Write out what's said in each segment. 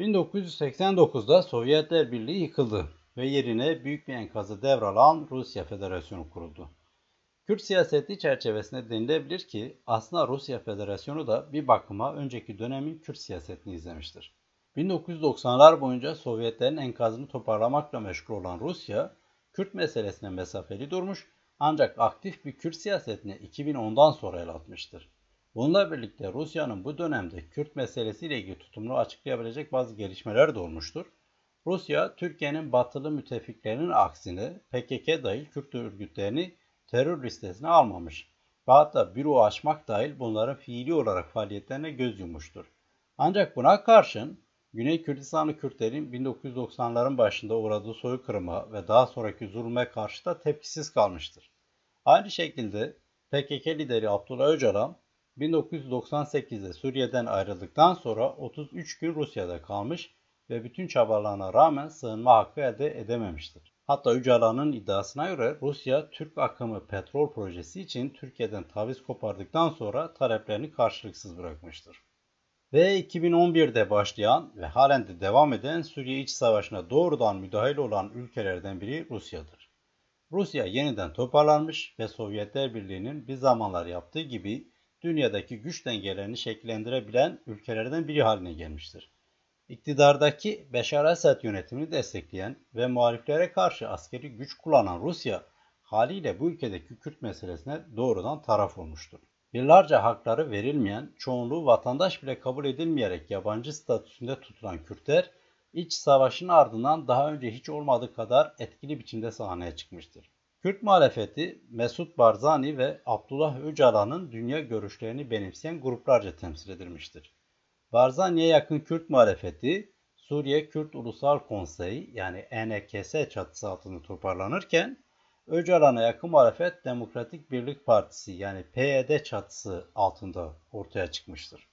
1989'da Sovyetler Birliği yıkıldı ve yerine büyük bir enkazı devralan Rusya Federasyonu kuruldu. Kürt siyaseti çerçevesinde denilebilir ki aslında Rusya Federasyonu da bir bakıma önceki dönemin Kürt siyasetini izlemiştir. 1990'lar boyunca Sovyetlerin enkazını toparlamakla meşgul olan Rusya, Kürt meselesine mesafeli durmuş ancak aktif bir Kürt siyasetine 2010'dan sonra el atmıştır. Bununla birlikte Rusya'nın bu dönemde Kürt meselesiyle ilgili tutumunu açıklayabilecek bazı gelişmeler de olmuştur. Rusya, Türkiye'nin batılı müttefiklerinin aksine PKK dahil Kürt örgütlerini terör listesine almamış ve hatta büro açmak dahil bunların fiili olarak faaliyetlerine göz yummuştur. Ancak buna karşın Güney Kürdistanlı Kürtlerin 1990'ların başında uğradığı soykırıma ve daha sonraki zulme karşı da tepkisiz kalmıştır. Aynı şekilde PKK lideri Abdullah Öcalan 1998'de Suriye'den ayrıldıktan sonra 33 gün Rusya'da kalmış ve bütün çabalarına rağmen sığınma hakkı elde edememiştir. Hatta Öcalan'ın iddiasına göre Rusya Türk akımı petrol projesi için Türkiye'den taviz kopardıktan sonra taleplerini karşılıksız bırakmıştır. Ve 2011'de başlayan ve halen de devam eden Suriye iç savaşına doğrudan müdahil olan ülkelerden biri Rusya'dır. Rusya yeniden toparlanmış ve Sovyetler Birliği'nin bir zamanlar yaptığı gibi dünyadaki güç dengelerini şekillendirebilen ülkelerden biri haline gelmiştir. İktidardaki Beşar Esad yönetimini destekleyen ve muhaliflere karşı askeri güç kullanan Rusya haliyle bu ülkedeki Kürt meselesine doğrudan taraf olmuştur. Yıllarca hakları verilmeyen, çoğunluğu vatandaş bile kabul edilmeyerek yabancı statüsünde tutulan Kürtler, iç savaşın ardından daha önce hiç olmadığı kadar etkili biçimde sahneye çıkmıştır. Kürt muhalefeti Mesut Barzani ve Abdullah Öcalan'ın dünya görüşlerini benimseyen gruplarca temsil edilmiştir. Barzani'ye yakın Kürt muhalefeti Suriye Kürt Ulusal Konseyi yani ENKS çatısı altında toparlanırken Öcalan'a yakın muhalefet Demokratik Birlik Partisi yani PYD çatısı altında ortaya çıkmıştır.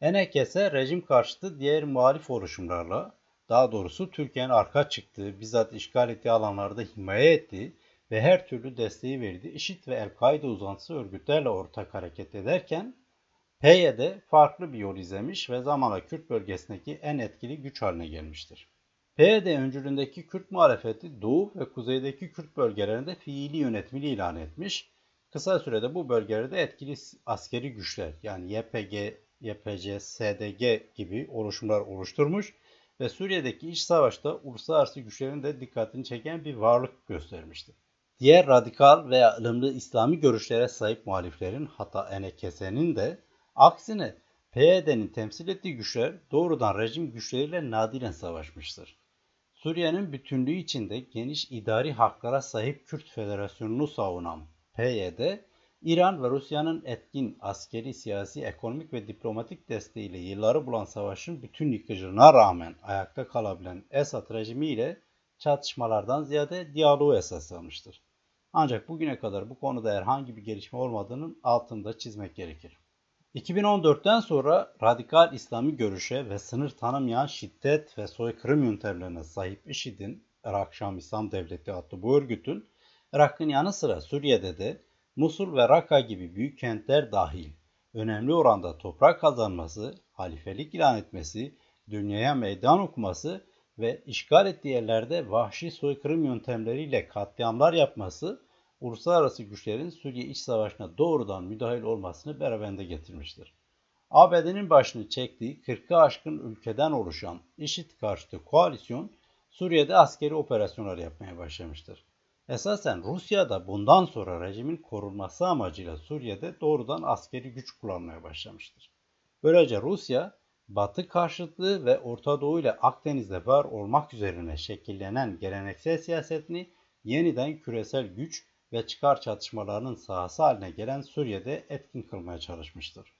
ENKS rejim karşıtı diğer muhalif oluşumlarla daha doğrusu Türkiye'nin arka çıktığı, bizzat işgal ettiği alanlarda himaye ettiği ve her türlü desteği verdiği IŞİD ve El-Kaide uzantısı örgütlerle ortak hareket ederken PYD farklı bir yol izlemiş ve zamanla Kürt bölgesindeki en etkili güç haline gelmiştir. PYD öncülüğündeki Kürt muhalefeti Doğu ve Kuzey'deki Kürt bölgelerinde fiili yönetimini ilan etmiş. Kısa sürede bu bölgelerde etkili askeri güçler yani YPG, YPC, SDG gibi oluşumlar oluşturmuş ve Suriye'deki iç savaşta uluslararası güçlerin de dikkatini çeken bir varlık göstermiştir. Diğer radikal veya ılımlı İslami görüşlere sahip muhaliflerin hatta ENKS'nin de aksine PYD'nin temsil ettiği güçler doğrudan rejim güçleriyle nadiren savaşmıştır. Suriye'nin bütünlüğü içinde geniş idari haklara sahip Kürt Federasyonu'nu savunan PYD, İran ve Rusya'nın etkin askeri, siyasi, ekonomik ve diplomatik desteğiyle yılları bulan savaşın bütün yıkıcılığına rağmen ayakta kalabilen Esad rejimi ile çatışmalardan ziyade diyaloğu esas almıştır. Ancak bugüne kadar bu konuda herhangi bir gelişme olmadığının altında çizmek gerekir. 2014'ten sonra radikal İslami görüşe ve sınır tanımayan şiddet ve soykırım yöntemlerine sahip IŞİD'in Irak Şam İslam Devleti adlı bu örgütün Irak'ın yanı sıra Suriye'de de Musul ve Raka gibi büyük kentler dahil önemli oranda toprak kazanması, halifelik ilan etmesi, dünyaya meydan okuması ve işgal ettiği yerlerde vahşi soykırım yöntemleriyle katliamlar yapması uluslararası güçlerin Suriye iç savaşına doğrudan müdahil olmasını beraberinde getirmiştir. ABD'nin başını çektiği 40'ı aşkın ülkeden oluşan IŞİD karşıtı koalisyon Suriye'de askeri operasyonlar yapmaya başlamıştır. Esasen Rusya da bundan sonra rejimin korunması amacıyla Suriye'de doğrudan askeri güç kullanmaya başlamıştır. Böylece Rusya, Batı karşıtlığı ve Orta Doğu ile Akdeniz'de var olmak üzerine şekillenen geleneksel siyasetini yeniden küresel güç ve çıkar çatışmalarının sahası haline gelen Suriye'de etkin kılmaya çalışmıştır.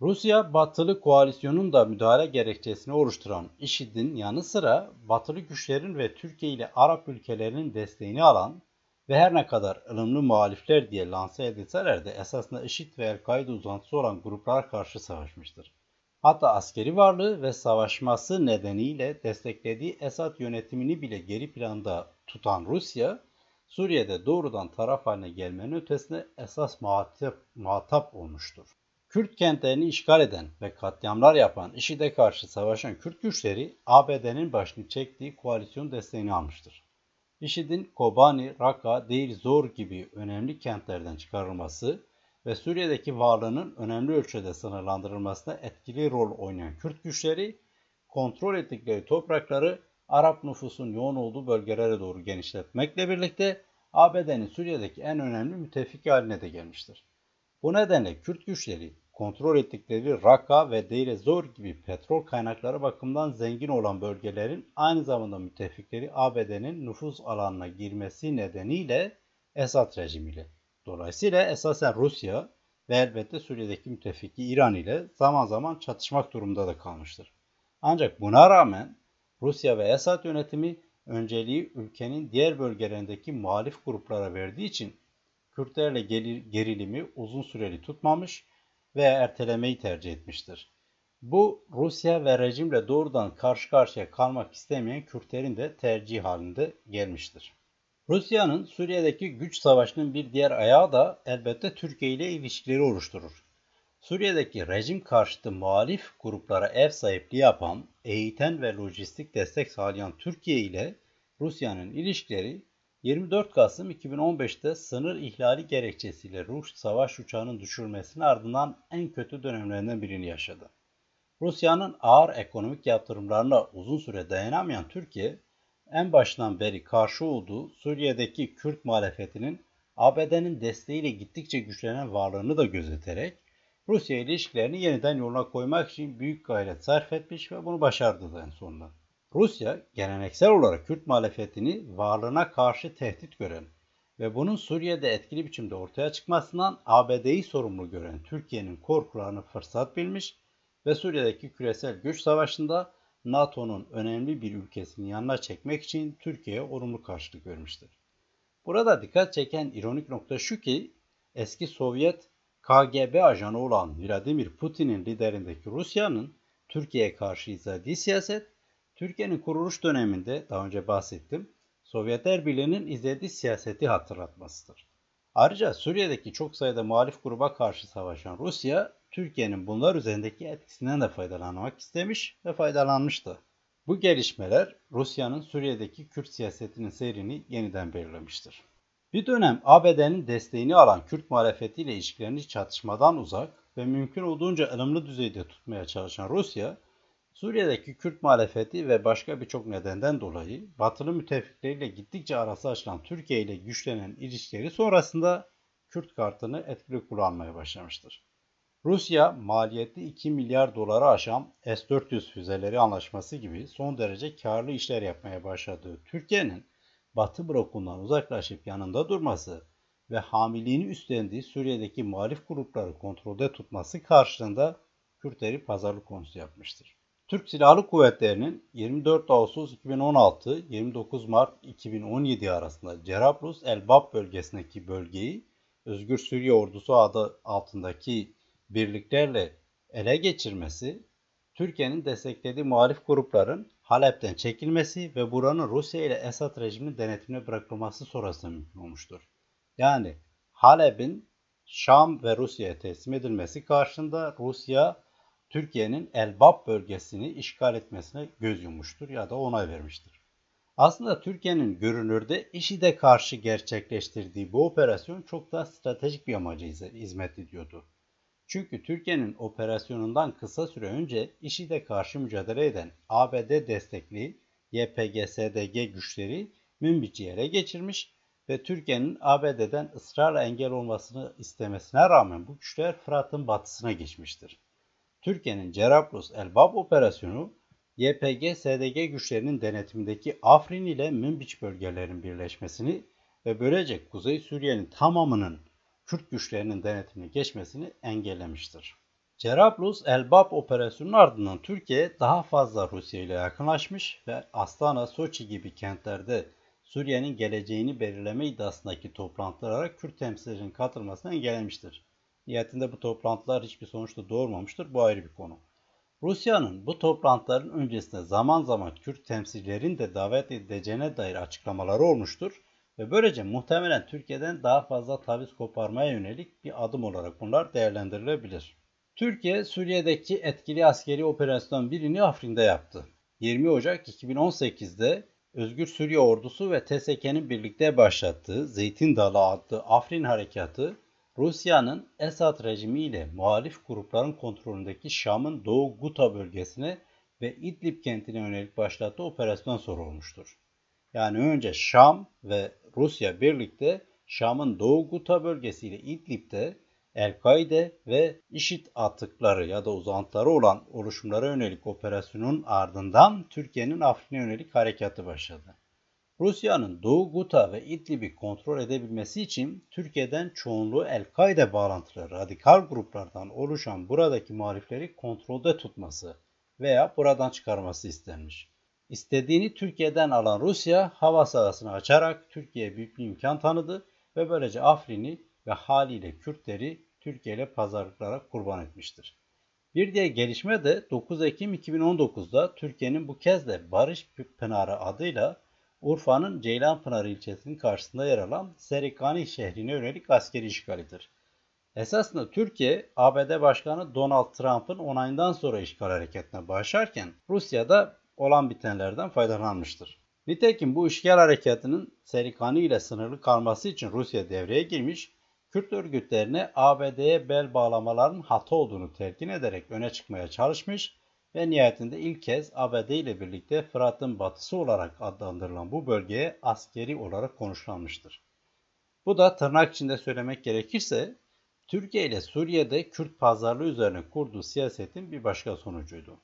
Rusya, batılı koalisyonun da müdahale gerekçesini oluşturan IŞİD'in yanı sıra batılı güçlerin ve Türkiye ile Arap ülkelerinin desteğini alan ve her ne kadar ılımlı muhalifler diye lanse edilseler de esasında IŞİD ve El-Kaide uzantısı olan gruplar karşı savaşmıştır. Hatta askeri varlığı ve savaşması nedeniyle desteklediği Esad yönetimini bile geri planda tutan Rusya, Suriye'de doğrudan taraf haline gelmenin ötesinde esas muhatap, muhatap olmuştur. Kürt kentlerini işgal eden ve katliamlar yapan IŞİD'e karşı savaşan Kürt güçleri ABD'nin başını çektiği koalisyon desteğini almıştır. IŞİD'in Kobani, Raqqa, Deir Zor gibi önemli kentlerden çıkarılması ve Suriye'deki varlığının önemli ölçüde sınırlandırılmasında etkili rol oynayan Kürt güçleri kontrol ettikleri toprakları Arap nüfusun yoğun olduğu bölgelere doğru genişletmekle birlikte ABD'nin Suriye'deki en önemli müttefiki haline de gelmiştir. Bu nedenle Kürt güçleri kontrol ettikleri Raqqa ve Deir Zor gibi petrol kaynakları bakımından zengin olan bölgelerin aynı zamanda müttefikleri ABD'nin nüfus alanına girmesi nedeniyle Esad rejimiyle. Dolayısıyla esasen Rusya ve elbette Suriye'deki müttefiki İran ile zaman zaman çatışmak durumunda da kalmıştır. Ancak buna rağmen Rusya ve Esad yönetimi önceliği ülkenin diğer bölgelerindeki muhalif gruplara verdiği için Kürtlerle gerilimi uzun süreli tutmamış ve ertelemeyi tercih etmiştir. Bu Rusya ve rejimle doğrudan karşı karşıya kalmak istemeyen Kürtlerin de tercih halinde gelmiştir. Rusya'nın Suriye'deki güç savaşının bir diğer ayağı da elbette Türkiye ile ilişkileri oluşturur. Suriye'deki rejim karşıtı muhalif gruplara ev sahipliği yapan, eğiten ve lojistik destek sağlayan Türkiye ile Rusya'nın ilişkileri 24 Kasım 2015'te sınır ihlali gerekçesiyle Rus savaş uçağının düşürülmesinin ardından en kötü dönemlerinden birini yaşadı. Rusya'nın ağır ekonomik yaptırımlarına uzun süre dayanamayan Türkiye, en başından beri karşı olduğu Suriye'deki Kürt muhalefetinin ABD'nin desteğiyle gittikçe güçlenen varlığını da gözeterek Rusya ilişkilerini yeniden yoluna koymak için büyük gayret sarf etmiş ve bunu başardı en sonunda. Rusya geleneksel olarak Kürt muhalefetini varlığına karşı tehdit gören ve bunun Suriye'de etkili biçimde ortaya çıkmasından ABD'yi sorumlu gören Türkiye'nin korkularını fırsat bilmiş ve Suriye'deki küresel güç savaşında NATO'nun önemli bir ülkesini yanına çekmek için Türkiye'ye olumlu karşılık vermiştir. Burada dikkat çeken ironik nokta şu ki eski Sovyet KGB ajanı olan Vladimir Putin'in liderindeki Rusya'nın Türkiye'ye karşı izlediği siyaset Türkiye'nin kuruluş döneminde daha önce bahsettim. Sovyetler Birliği'nin izlediği siyaseti hatırlatmasıdır. Ayrıca Suriye'deki çok sayıda muhalif gruba karşı savaşan Rusya, Türkiye'nin bunlar üzerindeki etkisinden de faydalanmak istemiş ve faydalanmıştı. Bu gelişmeler Rusya'nın Suriye'deki Kürt siyasetinin seyrini yeniden belirlemiştir. Bir dönem ABD'nin desteğini alan Kürt muhalefetiyle ilişkilerini çatışmadan uzak ve mümkün olduğunca ılımlı düzeyde tutmaya çalışan Rusya, Suriye'deki Kürt muhalefeti ve başka birçok nedenden dolayı batılı müttefikleriyle gittikçe arası açılan Türkiye ile güçlenen ilişkileri sonrasında Kürt kartını etkili kullanmaya başlamıştır. Rusya maliyetli 2 milyar dolara aşan S-400 füzeleri anlaşması gibi son derece karlı işler yapmaya başladığı Türkiye'nin Batı blokundan uzaklaşıp yanında durması ve hamiliğini üstlendiği Suriye'deki muhalif grupları kontrolde tutması karşılığında Kürtleri pazarlık konusu yapmıştır. Türk Silahlı Kuvvetleri'nin 24 Ağustos 2016-29 Mart 2017 arasında Cerablus Elbap bölgesindeki bölgeyi Özgür Suriye Ordusu adı altındaki birliklerle ele geçirmesi, Türkiye'nin desteklediği muhalif grupların Halep'ten çekilmesi ve buranın Rusya ile Esad rejiminin denetimine bırakılması sonrasında mümkün olmuştur. Yani Halep'in Şam ve Rusya'ya teslim edilmesi karşında Rusya Türkiye'nin Elbap bölgesini işgal etmesine göz yummuştur ya da onay vermiştir. Aslında Türkiye'nin görünürde IŞİD'e karşı gerçekleştirdiği bu operasyon çok daha stratejik bir amaca hizmet ediyordu. Çünkü Türkiye'nin operasyonundan kısa süre önce IŞİD'e karşı mücadele eden ABD destekli YPG-SDG güçleri Münbiç'i ele geçirmiş ve Türkiye'nin ABD'den ısrarla engel olmasını istemesine rağmen bu güçler Fırat'ın batısına geçmiştir. Türkiye'nin Cerablus Elbap operasyonu YPG-SDG güçlerinin denetimindeki Afrin ile Münbiç bölgelerinin birleşmesini ve böylece Kuzey Suriye'nin tamamının Kürt güçlerinin denetimine geçmesini engellemiştir. Cerablus Elbap operasyonunun ardından Türkiye daha fazla Rusya ile yakınlaşmış ve Astana, Soçi gibi kentlerde Suriye'nin geleceğini belirleme iddiasındaki toplantılara Kürt temsilcilerin katılmasını engellemiştir. Nihayetinde bu toplantılar hiçbir sonuçta doğurmamıştır. Bu ayrı bir konu. Rusya'nın bu toplantıların öncesinde zaman zaman Kürt temsilcilerin de davet edileceğine dair açıklamaları olmuştur. Ve böylece muhtemelen Türkiye'den daha fazla taviz koparmaya yönelik bir adım olarak bunlar değerlendirilebilir. Türkiye, Suriye'deki etkili askeri operasyon birini Afrin'de yaptı. 20 Ocak 2018'de Özgür Suriye Ordusu ve TSK'nin birlikte başlattığı Zeytin Dalı adlı Afrin Harekatı, Rusya'nın Esad rejimi ile muhalif grupların kontrolündeki Şam'ın Doğu Guta bölgesine ve İdlib kentine yönelik başlattığı operasyon sorulmuştur. Yani önce Şam ve Rusya birlikte Şam'ın Doğu Guta bölgesiyle İdlib'de El-Kaide ve IŞİD atıkları ya da uzantıları olan oluşumlara yönelik operasyonun ardından Türkiye'nin Afrin'e yönelik harekatı başladı. Rusya'nın Doğu Guta ve İdlib'i kontrol edebilmesi için Türkiye'den çoğunluğu El-Kaide bağlantılı radikal gruplardan oluşan buradaki muhalifleri kontrolde tutması veya buradan çıkarması istenmiş. İstediğini Türkiye'den alan Rusya hava sahasını açarak Türkiye'ye büyük bir imkan tanıdı ve böylece Afrin'i ve haliyle Kürtleri Türkiye ile pazarlıklara kurban etmiştir. Bir diğer gelişme de 9 Ekim 2019'da Türkiye'nin bu kez de Barış Pınarı adıyla Urfa'nın Ceylanpınar ilçesinin karşısında yer alan Serikani şehrine yönelik askeri işgalidir. Esasında Türkiye, ABD Başkanı Donald Trump'ın onayından sonra işgal hareketine başlarken Rusya'da olan bitenlerden faydalanmıştır. Nitekim bu işgal harekatının Serikani ile sınırlı kalması için Rusya devreye girmiş Kürt örgütlerine ABD'ye bel bağlamaların hata olduğunu telkin ederek öne çıkmaya çalışmış ve nihayetinde ilk kez ABD ile birlikte Fırat'ın batısı olarak adlandırılan bu bölgeye askeri olarak konuşlanmıştır. Bu da tırnak içinde söylemek gerekirse Türkiye ile Suriye'de Kürt pazarlığı üzerine kurduğu siyasetin bir başka sonucuydu.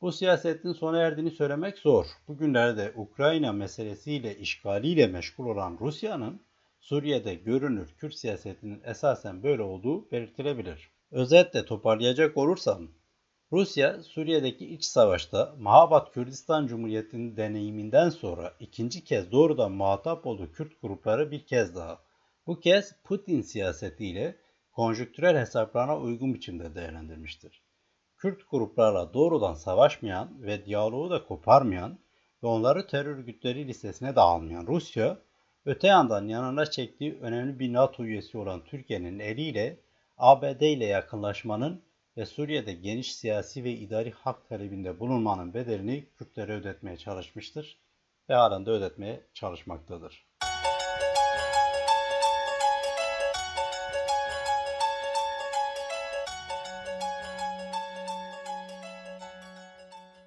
Bu siyasetin sona erdiğini söylemek zor. Bugünlerde Ukrayna meselesiyle işgaliyle meşgul olan Rusya'nın Suriye'de görünür Kürt siyasetinin esasen böyle olduğu belirtilebilir. Özetle toparlayacak olursam, Rusya Suriye'deki iç savaşta Mahabat Kürdistan Cumhuriyeti'nin deneyiminden sonra ikinci kez doğrudan muhatap olduğu Kürt grupları bir kez daha. Bu kez Putin siyasetiyle konjüktürel hesaplarına uygun biçimde değerlendirmiştir. Kürt gruplarla doğrudan savaşmayan ve diyaloğu da koparmayan ve onları terör örgütleri listesine de almayan Rusya, Öte yandan yanına çektiği önemli bir NATO üyesi olan Türkiye'nin eliyle ABD ile yakınlaşmanın ve Suriye'de geniş siyasi ve idari hak talebinde bulunmanın bedelini Kürtlere ödetmeye çalışmıştır ve halen de ödetmeye çalışmaktadır.